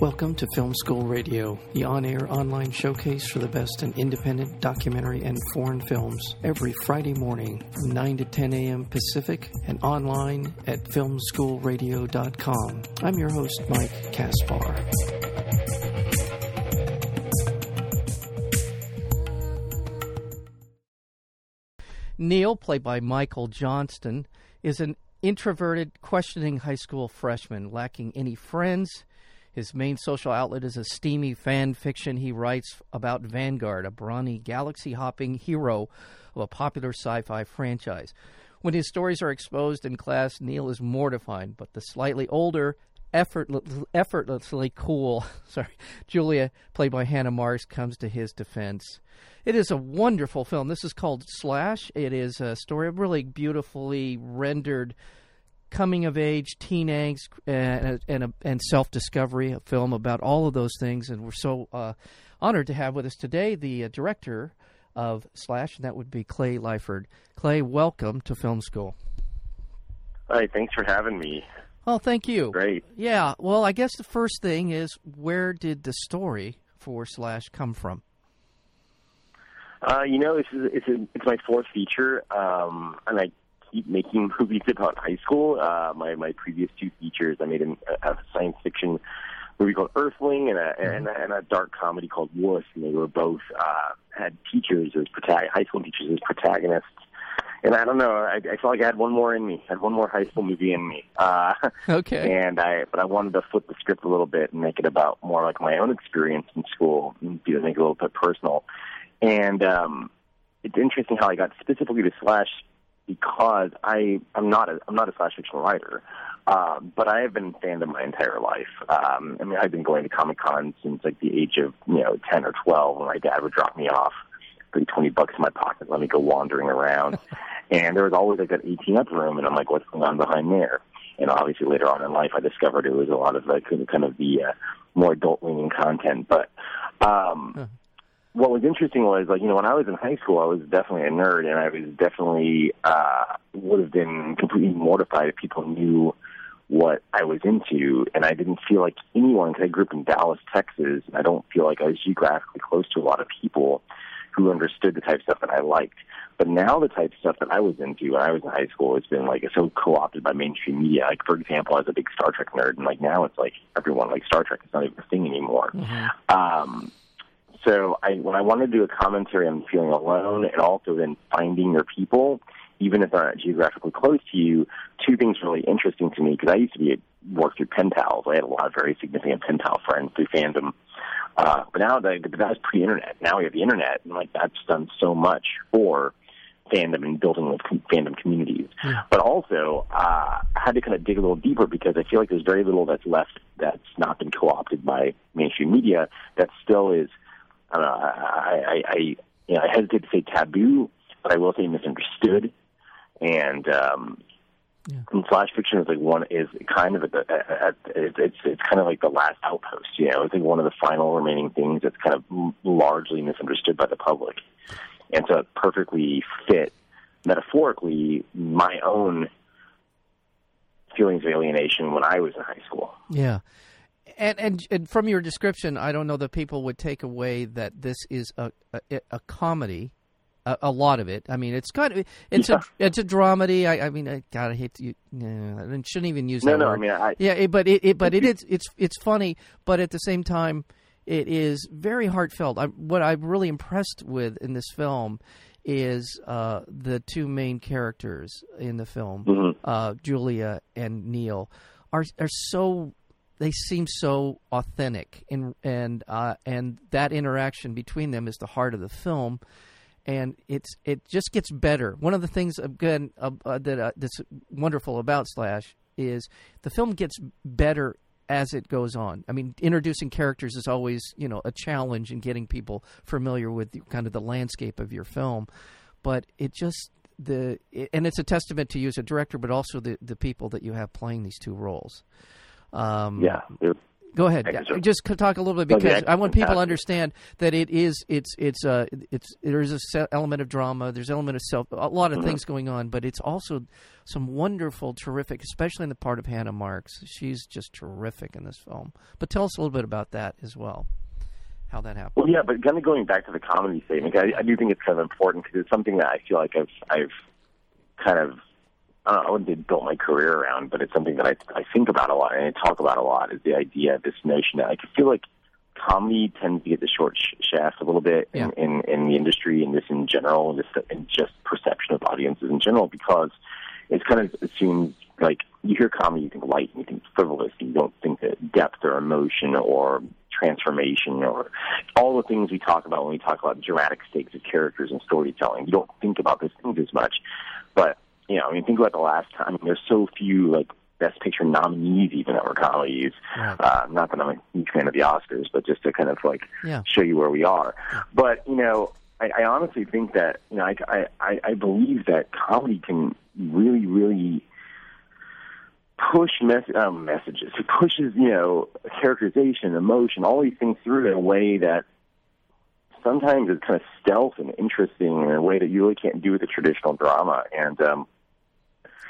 Welcome to Film School Radio, the on air online showcase for the best in independent documentary and foreign films, every Friday morning from 9 to 10 a.m. Pacific and online at filmschoolradio.com. I'm your host, Mike Kaspar. Neil, played by Michael Johnston, is an introverted, questioning high school freshman lacking any friends his main social outlet is a steamy fan fiction he writes about Vanguard, a brawny, galaxy hopping hero of a popular sci fi franchise. When his stories are exposed in class, Neil is mortified, but the slightly older, effortlessly cool, sorry, Julia, played by Hannah Marks, comes to his defense. It is a wonderful film. This is called Slash. It is a story of really beautifully rendered coming of age, teen angst, and and, and self discovery. A film about all of those things, and we're so uh, honored to have with us today the uh, director of Slash, and that would be Clay Liford. Clay, welcome to Film School. Hi, thanks for having me. Oh, thank you. Great. Yeah. Well, I guess the first thing is where did the story for Slash come from? Uh, you know, this is it's, a, it's my fourth feature, um, and I keep making movies about high school. Uh, my my previous two features, I made a, a science fiction movie called Earthling and a, mm-hmm. and, a and a dark comedy called Wuss, and they were both uh, had teachers as protag- high school teachers as protagonists. And I don't know, I, I felt like I had one more in me, I had one more high school movie in me. Uh, okay. And I, but I wanted to flip the script a little bit and make it about more like my own experience in school, and make it a little bit personal. And um, it's interesting how I got specifically to slash because I I'm not a I'm not a slash fiction writer, um, but I have been a fandom my entire life. Um, I mean, I've been going to Comic Con since like the age of you know ten or twelve, when my dad would drop me off, put twenty bucks in my pocket, let me go wandering around, and there was always like that eighteen up room, and I'm like, what's going on behind there? And obviously later on in life, I discovered it was a lot of like kind of the uh, more adult leaning content, but. um what was interesting was like you know when I was in high school I was definitely a nerd and I was definitely uh would have been completely mortified if people knew what I was into. And I didn't feel like anyone because I grew up in Dallas Texas and I don't feel like I was geographically close to a lot of people who understood the type of stuff that I liked. But now the type of stuff that I was into when I was in high school has been like so co-opted by mainstream media. Like for example I was a big Star Trek nerd and like now it's like everyone likes Star Trek. It's not even a thing anymore. Mm-hmm. um so I, when I wanted to do a commentary on feeling alone and also then finding your people, even if they're not geographically close to you, two things really interesting to me because I used to be a, work through pen pals. I had a lot of very significant pen pal friends through fandom. Uh, but now that, that was pre-internet. Now we have the internet, and like that's done so much for fandom and building with fandom communities. Yeah. But also, uh, I had to kind of dig a little deeper because I feel like there's very little that's left that's not been co-opted by mainstream media that still is I don't know. I, I, I, you know, I hesitate to say taboo, but I will say misunderstood. And um, yeah. and slash fiction is like one is kind of at the at, it's it's kind of like the last outpost. You know, it's like one of the final remaining things that's kind of largely misunderstood by the public, and so it perfectly fit metaphorically my own feelings of alienation when I was in high school. Yeah and, and and from your description, I don't know that people would take away that this is a a, a comedy. A, a, lot of it. I mean, it's kind of it's yeah. a it's a dramedy. I, I mean, I God, I hate to. You, I shouldn't even use no, that no, word. I mean, I, yeah, but it, it but it is it's it's funny, but at the same time, it is very heartfelt. I, what I'm really impressed with in this film is uh, the two main characters in the film, mm-hmm. uh, Julia and Neil, are are so they seem so authentic, and and uh, and that interaction between them is the heart of the film, and it's it just gets better. One of the things again uh, uh, that uh, that's wonderful about Slash is the film gets better as it goes on. I mean, introducing characters is always you know a challenge in getting people familiar with the, kind of the landscape of your film, but it just the and it's a testament to you as a director, but also the the people that you have playing these two roles. Um, yeah, Go ahead. Just talk a little bit because I want people to understand that it is it's it's uh it's there's a element of drama, there's element of self, a lot of mm-hmm. things going on, but it's also some wonderful, terrific, especially in the part of Hannah Marks. She's just terrific in this film. But tell us a little bit about that as well. How that happened. Well, yeah, but kind of going back to the comedy statement, I, I do think it's kind of important because it's something that I feel like I've I've kind of uh, I wouldn't say built my career around, but it's something that I I think about a lot and I talk about a lot. Is the idea, this notion that I feel like comedy tends to get the short sh- shaft a little bit yeah. in, in in the industry and this in general, and just and just perception of audiences in general, because it's kind of assumed like you hear comedy, you think light, and you think frivolous, and you don't think that depth or emotion or transformation or all the things we talk about when we talk about dramatic stakes of characters and storytelling. You don't think about those things as much, but you know, I mean, think about the last time. I mean, there's so few like Best Picture nominees even that were comedies. Right. Uh, not that I'm a huge fan of the Oscars, but just to kind of like yeah. show you where we are. But you know, I, I honestly think that you know, I, I I believe that comedy can really, really push mes- um, messages. It pushes you know characterization, emotion, all these things through in a way that sometimes it's kind of stealth and interesting in a way that you really can't do with the traditional drama. And um,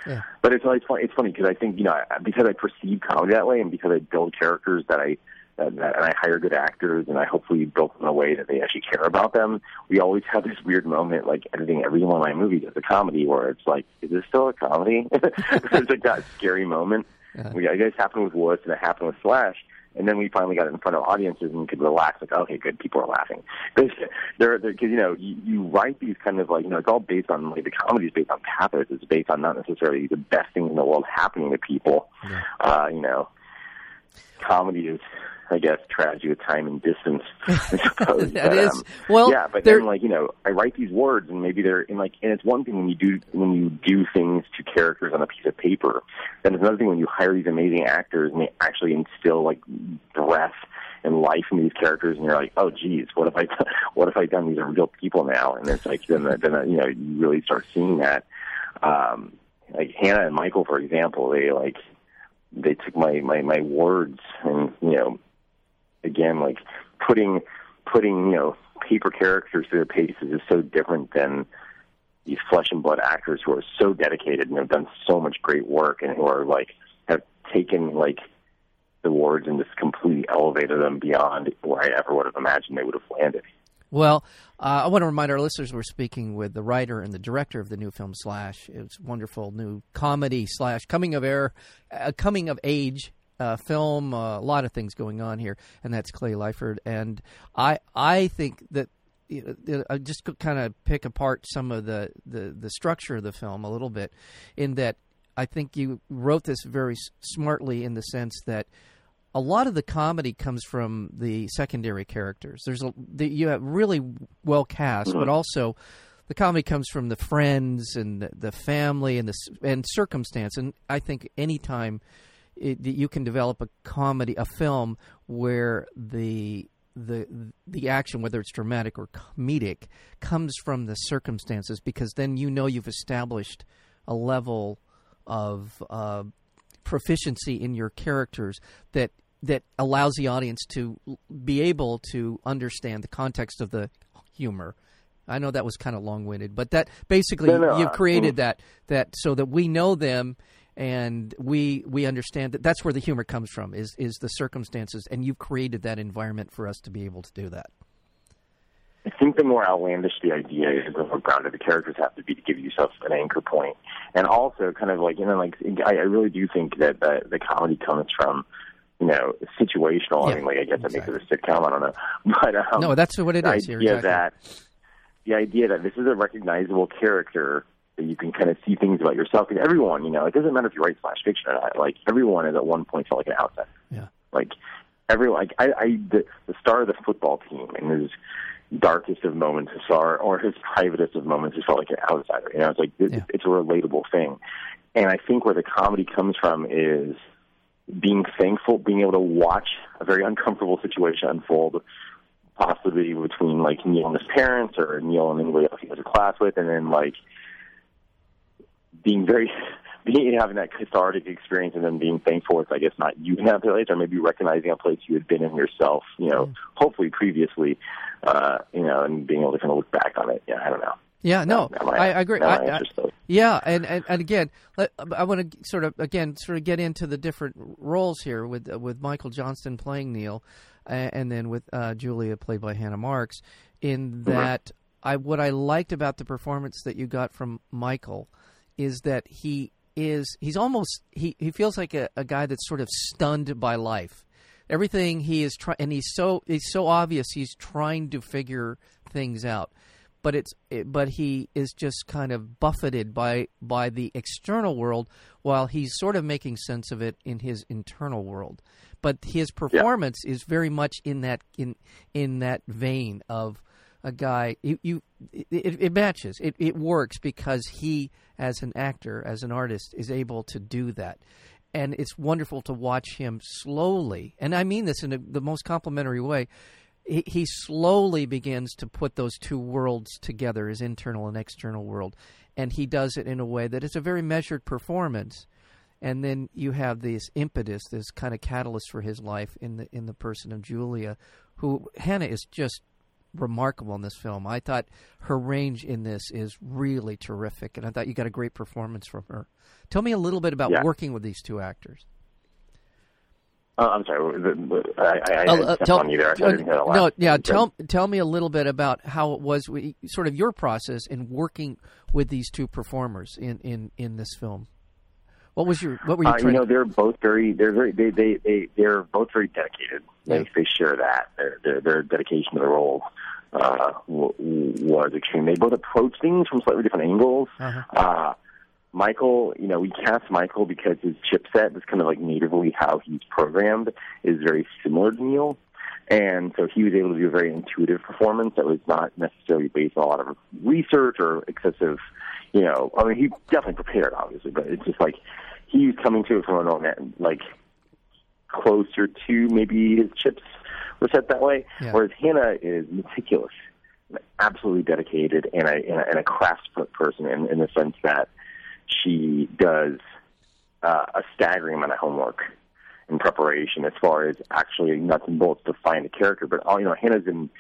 yeah. But it's always funny. It's funny because I think you know because I perceive comedy that way, and because I build characters that I that, that, and I hire good actors, and I hopefully build them in a way that they actually care about them. We always have this weird moment, like editing every one of my movies as a comedy, where it's like, is this still a comedy? it's like that scary moment. Yeah. We, it happened with Wuss, and it happened with Slash. And then we finally got it in front of audiences and could relax, like, okay, good, people are laughing. Because they're, they're, cause, you know, you, you write these kind of like, you know, it's all based on, like, the comedy is based on pathos. It's based on not necessarily the best thing in the world happening to people. Yeah. Uh, you know, comedy is I guess, tragedy of time and distance. I suppose. that but, is um, well. Yeah, but then like you know, I write these words, and maybe they're in like, and it's one thing when you do when you do things to characters on a piece of paper. Then it's another thing when you hire these amazing actors and they actually instill like breath and life in these characters, and you're like, oh, geez, what if I, what if I done these are real people now? And it's like then, then you know, you really start seeing that. Um, like Hannah and Michael, for example, they like they took my my my words and you know again, like putting putting you know paper characters through their paces is so different than these flesh and blood actors who are so dedicated and have done so much great work and who are like have taken like the words and just completely elevated them beyond where I ever would have imagined they would have landed. Well, uh, I want to remind our listeners we're speaking with the writer and the director of the new film Slash. It's wonderful new comedy slash coming of air, uh, coming of age uh, film, uh, a lot of things going on here, and that's Clay Liford. And I I think that you know, I just kind of pick apart some of the, the the structure of the film a little bit, in that I think you wrote this very smartly in the sense that a lot of the comedy comes from the secondary characters. There's a the, you have really well cast, but also the comedy comes from the friends and the, the family and the and circumstance. And I think anytime it, you can develop a comedy, a film where the the the action, whether it's dramatic or comedic, comes from the circumstances because then you know you've established a level of uh, proficiency in your characters that that allows the audience to be able to understand the context of the humor. I know that was kind of long winded, but that basically no, no, you've created that that so that we know them and we we understand that that's where the humor comes from is is the circumstances and you've created that environment for us to be able to do that I think the more outlandish the idea is, the more grounded the characters have to be to give yourself an anchor point, and also kind of like you know, like I, I really do think that the, the comedy comes from you know situational. Yeah, I mean, like I guess exactly. that makes it a sitcom. I don't know, but um, no, that's what it is. The idea exactly. that the idea that this is a recognizable character that you can kind of see things about yourself. Because everyone, you know, it doesn't matter if you write slash fiction or not. Like everyone is at one point felt like an outsider. Yeah. Like everyone, like I, I the, the star of the football team in his darkest of moments, his star or his privatest of moments, he felt like an outsider. You know, it's like it, yeah. it's a relatable thing. And I think where the comedy comes from is being thankful, being able to watch a very uncomfortable situation unfold, possibly between like Neil and his parents or Neil and anybody else he has a class with, and then like being very being having that cathartic experience and then being thankful it's I guess not you in that place or maybe recognizing a place you had been in yourself, you know, mm. hopefully previously, uh, you know, and being able to kind of look back on it. Yeah, I don't know. Yeah, no, I, I, agree. I, I, yeah, and, and, and again, I want to sort of again sort of get into the different roles here with with Michael Johnston playing Neil, and then with uh, Julia played by Hannah Marks. In that, I what I liked about the performance that you got from Michael is that he is he's almost he, he feels like a, a guy that's sort of stunned by life. Everything he is trying, and he's so it's so obvious he's trying to figure things out, but it's it, but he is just kind of buffeted by by the external world while he's sort of making sense of it in his internal world. But his performance yeah. is very much in that in in that vein of a guy you, you it, it, matches. It, it works because he as an actor as an artist is able to do that. And it's wonderful to watch him slowly and i mean this in a, the most complimentary way he, he slowly begins to put those two worlds together his internal and external world. And he does it in a way that is a very measured performance. And then you have this impetus this kind of catalyst for his life in the in the person of julia who hannah is just remarkable in this film. I thought her range in this is really terrific, and I thought you got a great performance from her. Tell me a little bit about yeah. working with these two actors. Uh, I'm sorry, I, I, I uh, uh, tell, on you there. Uh, no, yeah, tell tell me a little bit about how it was, sort of your process in working with these two performers in, in, in this film. What was your what were you? Uh, you know, they're both very they're very they they they they're both very dedicated. Yeah. They they share that their their, their dedication to the role uh, was extreme. They both approach things from slightly different angles. Uh-huh. Uh, Michael, you know, we cast Michael because his chipset is kind of like natively how he's programmed is very similar to Neil. And so he was able to do a very intuitive performance that was not necessarily based on a lot of research or excessive, you know, I mean, he definitely prepared, obviously, but it's just like he's coming to it from an own end, like closer to maybe his chips were set that way. Yeah. Whereas Hannah is meticulous, absolutely dedicated, and a and a, and a craftsman person in, in the sense that she does uh, a staggering amount of homework in preparation as far as actually nuts and bolts to find a character. But all you know, Hannah's been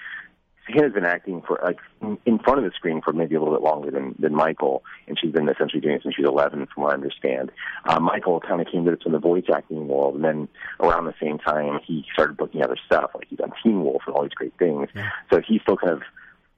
Hannah's been acting for like in front of the screen for maybe a little bit longer than than Michael, and she's been essentially doing it since she was 11, from what I understand. Uh, Michael kind of came to this in the voice acting world, and then around the same time he started booking other stuff, like he's on Teen Wolf and all these great things. Yeah. So he's still kind of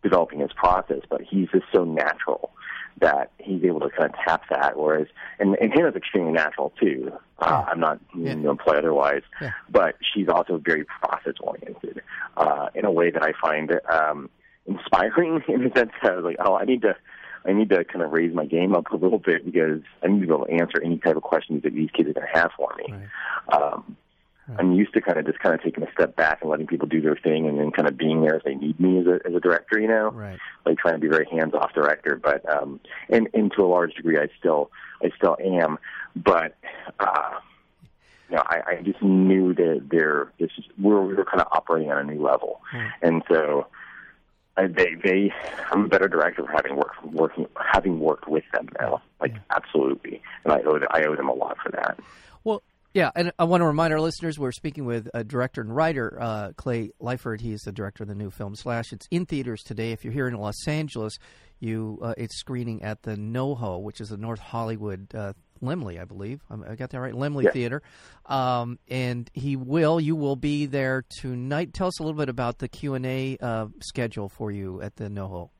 developing his process, but he's just so natural that he's able to kind of tap that. Whereas, and, and Hannah's extremely natural too. Uh, I'm not yeah. you know, imply otherwise, yeah. but she's also very process oriented uh, in a way that I find um, inspiring in the sense that I was like, oh, I need to. I need to kind of raise my game up a little bit because I need to be able to answer any type of questions that these kids are going to have for me. Right. Um, I'm used to kind of just kind of taking a step back and letting people do their thing, and then kind of being there if they need me as a as a director. You know, right. like trying to be very hands off director. But um, and and to a large degree, I still I still am. But uh, you know, I, I just knew that there this is we're we were kind of operating on a new level, hmm. and so. I, they, they, I'm a better director for having worked, working, having worked with them now. Like, yeah. absolutely, and I owe, I owe them a lot for that. Yeah, and I want to remind our listeners we're speaking with a director and writer, uh, Clay Liford. He's the director of the new film Slash. It's in theaters today. If you're here in Los Angeles, you uh, it's screening at the NoHo, which is the North Hollywood uh, Laemmle, I believe. I got that right, Laemmle yeah. Theater. Um, and he will, you will be there tonight. Tell us a little bit about the Q and A uh, schedule for you at the NoHo.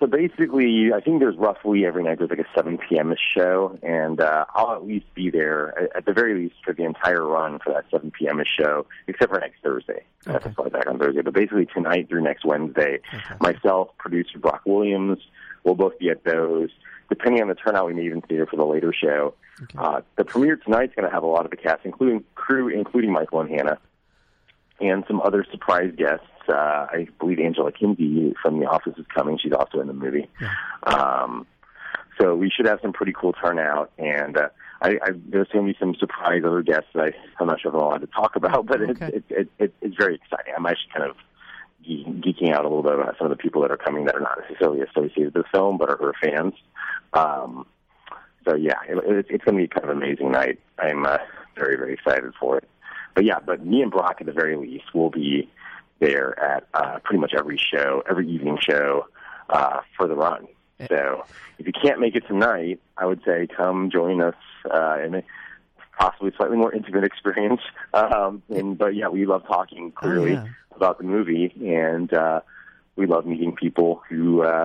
So basically, I think there's roughly every night there's like a 7 p.m. show, and uh, I'll at least be there at the very least for the entire run for that 7 p.m. show, except for next Thursday. Okay. I have to fly back on Thursday, but basically tonight through next Wednesday, okay. myself, producer Brock Williams, we'll both be at those. Depending on the turnout, we may even see there for the later show. Okay. Uh, the premiere tonight's going to have a lot of the cast, including crew, including Michael and Hannah, and some other surprise guests uh, I believe Angela Kinsey from The Office is coming. She's also in the movie. Yeah. Um, so we should have some pretty cool turnout, and uh, I, I, there's going to be some surprise other guests that I, I'm not sure if I'm allowed to talk about, but okay. it, it, it, it's very exciting. I'm actually kind of geeking out a little bit about some of the people that are coming that are not necessarily associated with the film, but are, are fans. Um, so yeah, it, it, it's going to be kind of an amazing night. I'm uh, very very excited for it. But yeah, but me and Brock at the very least will be there at uh, pretty much every show, every evening show uh, for the run. So if you can't make it tonight, I would say come join us uh, in a possibly slightly more intimate experience. Um, and but yeah, we love talking clearly Oh, yeah. about the movie, and uh, we love meeting people who uh,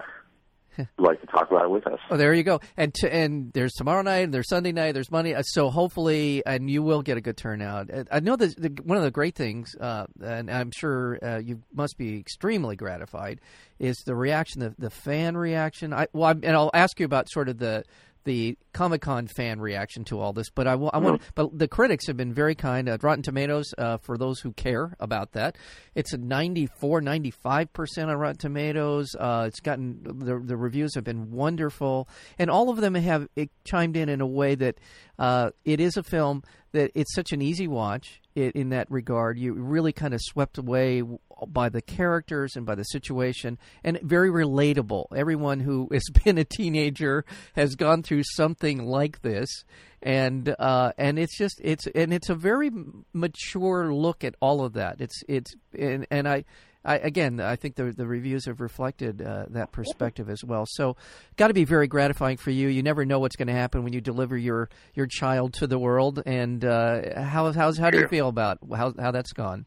like to talk about it with us. Oh, there you go. And to, and there's tomorrow night, and there's Sunday night, there's Monday. Uh, So hopefully, and you will get a good turnout. Uh, I know that one of the great things, uh, and I'm sure uh, you must be extremely gratified, is the reaction, the, the fan reaction. I well, I'm, and I'll ask you about sort of the the Comic Con fan reaction to all this. But I, wa- I want, but the critics have been very kind. Uh, Rotten Tomatoes, uh, for those who care about that, it's a 94, 95 percent on Rotten Tomatoes. Uh, it's gotten the the reviews have been wonderful, and all of them have it chimed in in a way that uh, it is a film that it's such an easy watch. It, in that regard, you really kind of swept away by the characters and by the situation, and very relatable. Everyone who has been a teenager has gone through something like this, and uh, and it's just it's and it's a very mature look at all of that. It's it's and, and I. I, again, I think the the reviews have reflected uh, that perspective as well. So, got to be very gratifying for you. You never know what's going to happen when you deliver your, your child to the world. And uh, how how's how do you feel about how how that's gone?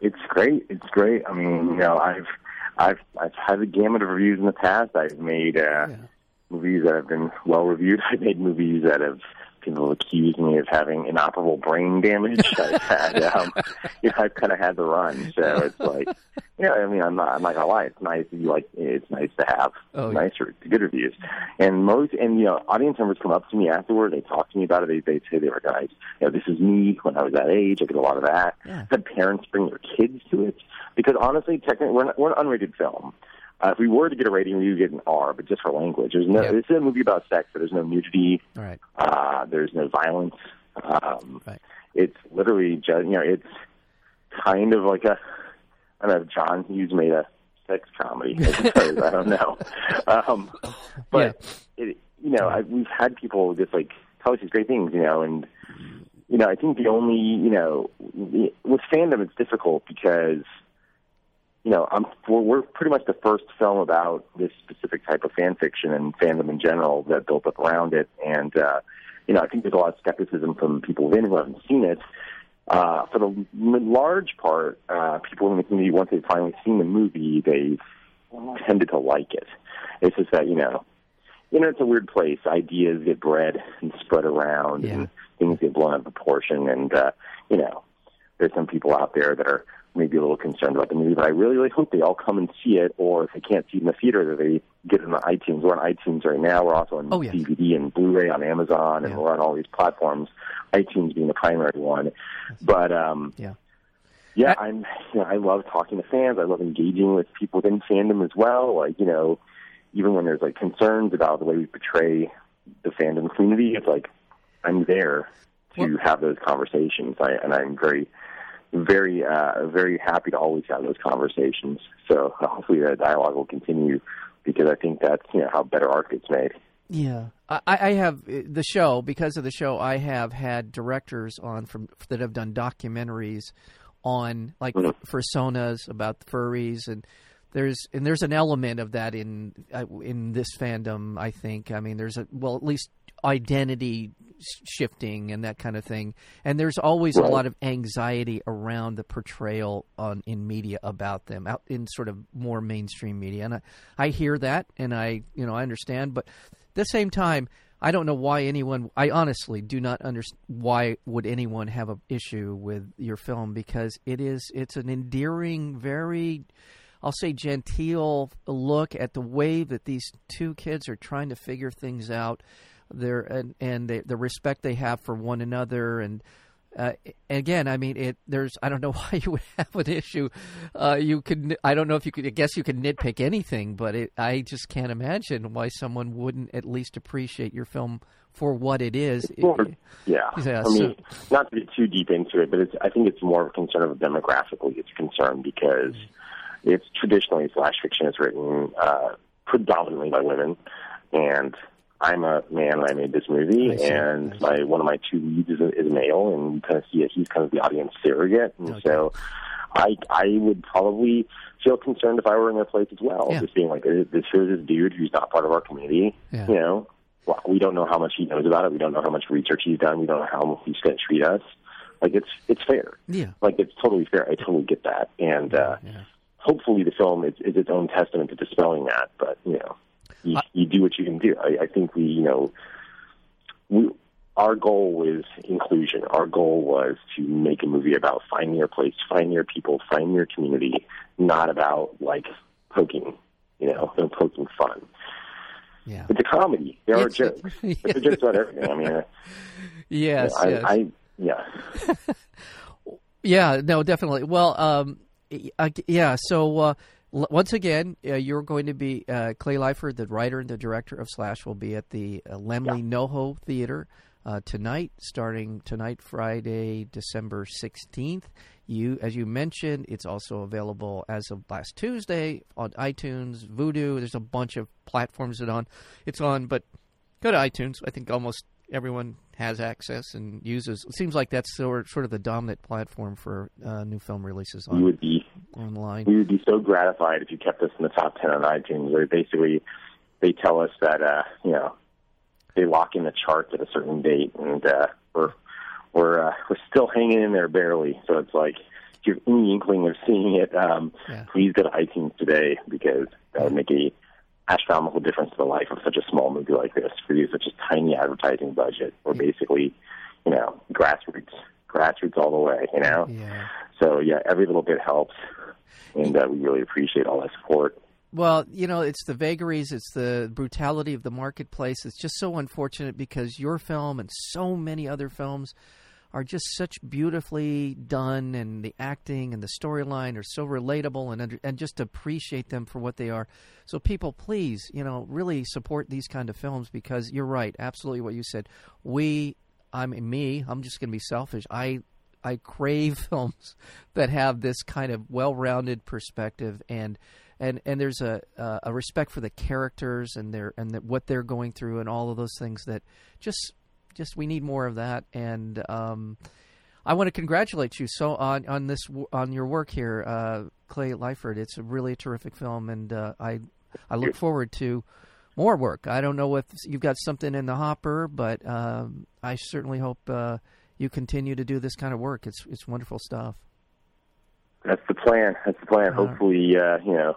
It's great. It's great. I mean, you know, I've I've I've had a gamut of reviews in the past. I've made uh, Yeah. movies that have been well reviewed. I've made movies that have people have accused me of having inoperable brain damage. I've had, um, you know, I've kind of had the run. So it's like, you know, I mean, I'm not, I'm not gonna lie. It's nice. You like, it's nice to have Oh, yeah. nice or good reviews. And most, and you know, audience members come up to me afterward. They talk to me about it. They they say they were guys. You know, this is me when I was that age. I did a lot of that. Yeah. Had parents bring their kids to it because honestly, technically, we're, not, we're an unrated film. Uh, if we were to get a rating, we would get an R, but just for language. There's no. Yeah. This is a movie about sex, so there's no nudity. All right, Uh, there's no violence. Um, Right. It's literally just you know, it's kind of like a. I don't know. if John Hughes made a sex comedy. I suppose. I don't know. Um, but it, you know, I, we've had people just like tell us these great things, you know, and you know, I think the only, you know, with fandom, it's difficult because, you know, I'm we're, we're pretty much the first film about this specific type of fan fiction and fandom in general that built up around it, and uh, you know, I think there's a lot of skepticism from people within who haven't seen it. Uh, for the large part, uh, people in the community, once they've finally seen the movie, they've tended to like it. It's just that, you know, you know, it's a weird place. Ideas get bred and spread around, Yeah. and things get blown out of proportion. And uh, you know, there's some people out there that are maybe a little concerned about the movie, but I really, really hope they all come and see it. Or if they can't see it in the theater, that they get it on iTunes. We're on iTunes right now. We're also on Oh, yeah. DVD and Blu-ray on Amazon, and Yeah. we're on all these platforms. iTunes being the primary one, but um, yeah. yeah, I'm. You know, I love talking to fans. I love engaging with people within fandom as well. Like you know, even when there's like concerns about the way we portray the fandom community, it's like I'm there to Well- have those conversations. I, and I'm very, very, uh, very happy to always have those conversations. So hopefully that dialogue will continue because I think that's you know how better art gets made. Yeah, I, I have uh, the show because of the show. I have had directors on from that have done documentaries on like Mhm. personas about the furries, and there's and there's an element of that in uh, in this fandom. I think. I mean, there's a well, at least identity shifting and that kind of thing. And there's always a lot of anxiety around the portrayal on in media about them out in sort of more mainstream media. And I, I hear that and I you know I understand, but at the same time, I don't know why anyone. I honestly do not understand why would anyone have an issue with your film because it is it's an endearing, very, I'll say genteel look at the way that these two kids are trying to figure things out. There and and the, the respect they have for one another and. Uh, again, I mean, it. There's. I don't know why you would have an issue. Uh, you could. I don't know if you could. I guess you could nitpick anything, but it, I just can't imagine why someone wouldn't at least appreciate your film for what it is. Sure. Yeah. Yeah, I mean, not to get too deep into it, but it's, I think it's more of a concern of a demographically it's concern because it's traditionally slash fiction is written uh, predominantly by women, and I'm a man and I made this movie, see, and my one of my two leads is, a, is male, and you kind of see it. He's kind of the audience surrogate, and Okay. so I I would probably feel concerned if I were in their place as well, Yeah. just being like, this here's this dude who's not part of our community, Yeah. you know. Well, we don't know how much he knows about it. We don't know how much research he's done. We don't know how he's going to treat us. Like it's it's fair. Yeah. Like it's totally fair. I totally get that, and uh, Yeah. hopefully the film is, is its own testament to dispelling that. But you know, you, you do what you can do. I, I think we, you know, we our goal was inclusion. Our goal was to make a movie about finding your place, finding your people, finding your community, not about like poking, you know, and poking fun. Yeah. It's a comedy. There are It's- jokes. It's a jokes about everything. I mean, uh, Yes. I, yes. I yeah. Yeah, no, definitely. Well, um, yeah. So uh, once again, uh, you're going to be uh, Clay Liford, the writer and the director of Slash, will be at the uh, Laemmle NoHo Theater uh, tonight, starting tonight, Friday, December sixteenth. You, as you mentioned, it's also available as of last Tuesday on iTunes, Vudu. There's a bunch of platforms that on it's on, but go to iTunes. I think almost everyone has access and uses. It seems like that's sort sort of the dominant platform for uh, new film releases on would be online. we would be so gratified if you kept us in the top ten on iTunes. Where basically they tell us that uh, you know they lock in the charts at a certain date, and uh, we're we're uh, we're still hanging in there barely. So it's like if you have any inkling of seeing it, um, Yeah. please go to iTunes today because that would make a astronomical difference to the life of such a small movie like this for you such a tiny advertising budget or basically you know grassroots grassroots all the way you know Yeah. so yeah, every little bit helps, and uh, we really appreciate all that support. Well, you know, it's the vagaries, it's the brutality of the marketplace. It's just so unfortunate because your film and so many other films are just such beautifully done, and the acting and the storyline are so relatable, and and just appreciate them for what they are. So, people, please, you know, really support these kind of films because you're right, absolutely what you said. We, I mean, me, I'm just going to be selfish. I I crave films that have this kind of well-rounded perspective and and and there's a uh, a respect for the characters and their and the, what they're going through and all of those things that just just we need more of that and um, I want to congratulate you so on on this on your work here, uh, Clay Liford. It's a really a terrific film, and uh, I I look forward to more work. I don't know if you've got something in the hopper, but um, I certainly hope uh, you continue to do this kind of work. It's it's wonderful stuff. That's the plan. That's the plan. Uh, hopefully, uh, you know,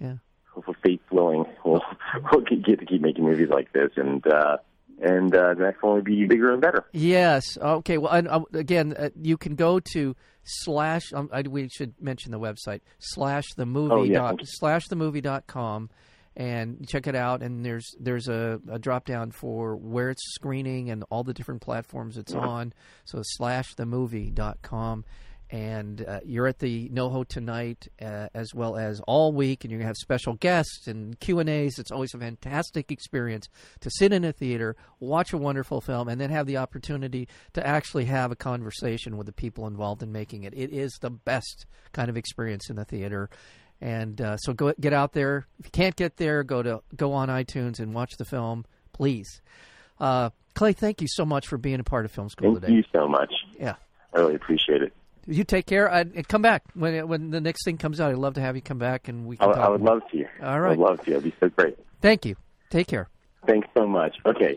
Yeah. hopefully, fate's willing, we'll we'll get get to keep making movies like this, and uh, and uh, the next one will be bigger and better. Yes. Okay. Well, and, uh, again, uh, you can go to slash. Um, I, we should mention the website slash the movie Oh, yeah, dot slash the movie dot com, and check it out. And there's there's a, a drop down for where it's screening and all the different platforms it's on. So slash the movie dot com. And uh, you're at the NoHo tonight, uh, as well as all week, and you're gonna have special guests and Q and A's. It's always a fantastic experience to sit in a theater, watch a wonderful film, and then have the opportunity to actually have a conversation with the people involved in making it. It is the best kind of experience in the theater, and uh, so go get out there. If you can't get there, go to go on iTunes and watch the film, please. Uh, Clay, thank you so much for being a part of Film School Thank today. you so much. Yeah. I really appreciate it. You take care and come back when when the next thing comes out. I'd love to have you come back and we I, can. talk I would more. love to. All right. I'd love to. It'd be so great. Thank you. Take care. Thanks so much. Okay.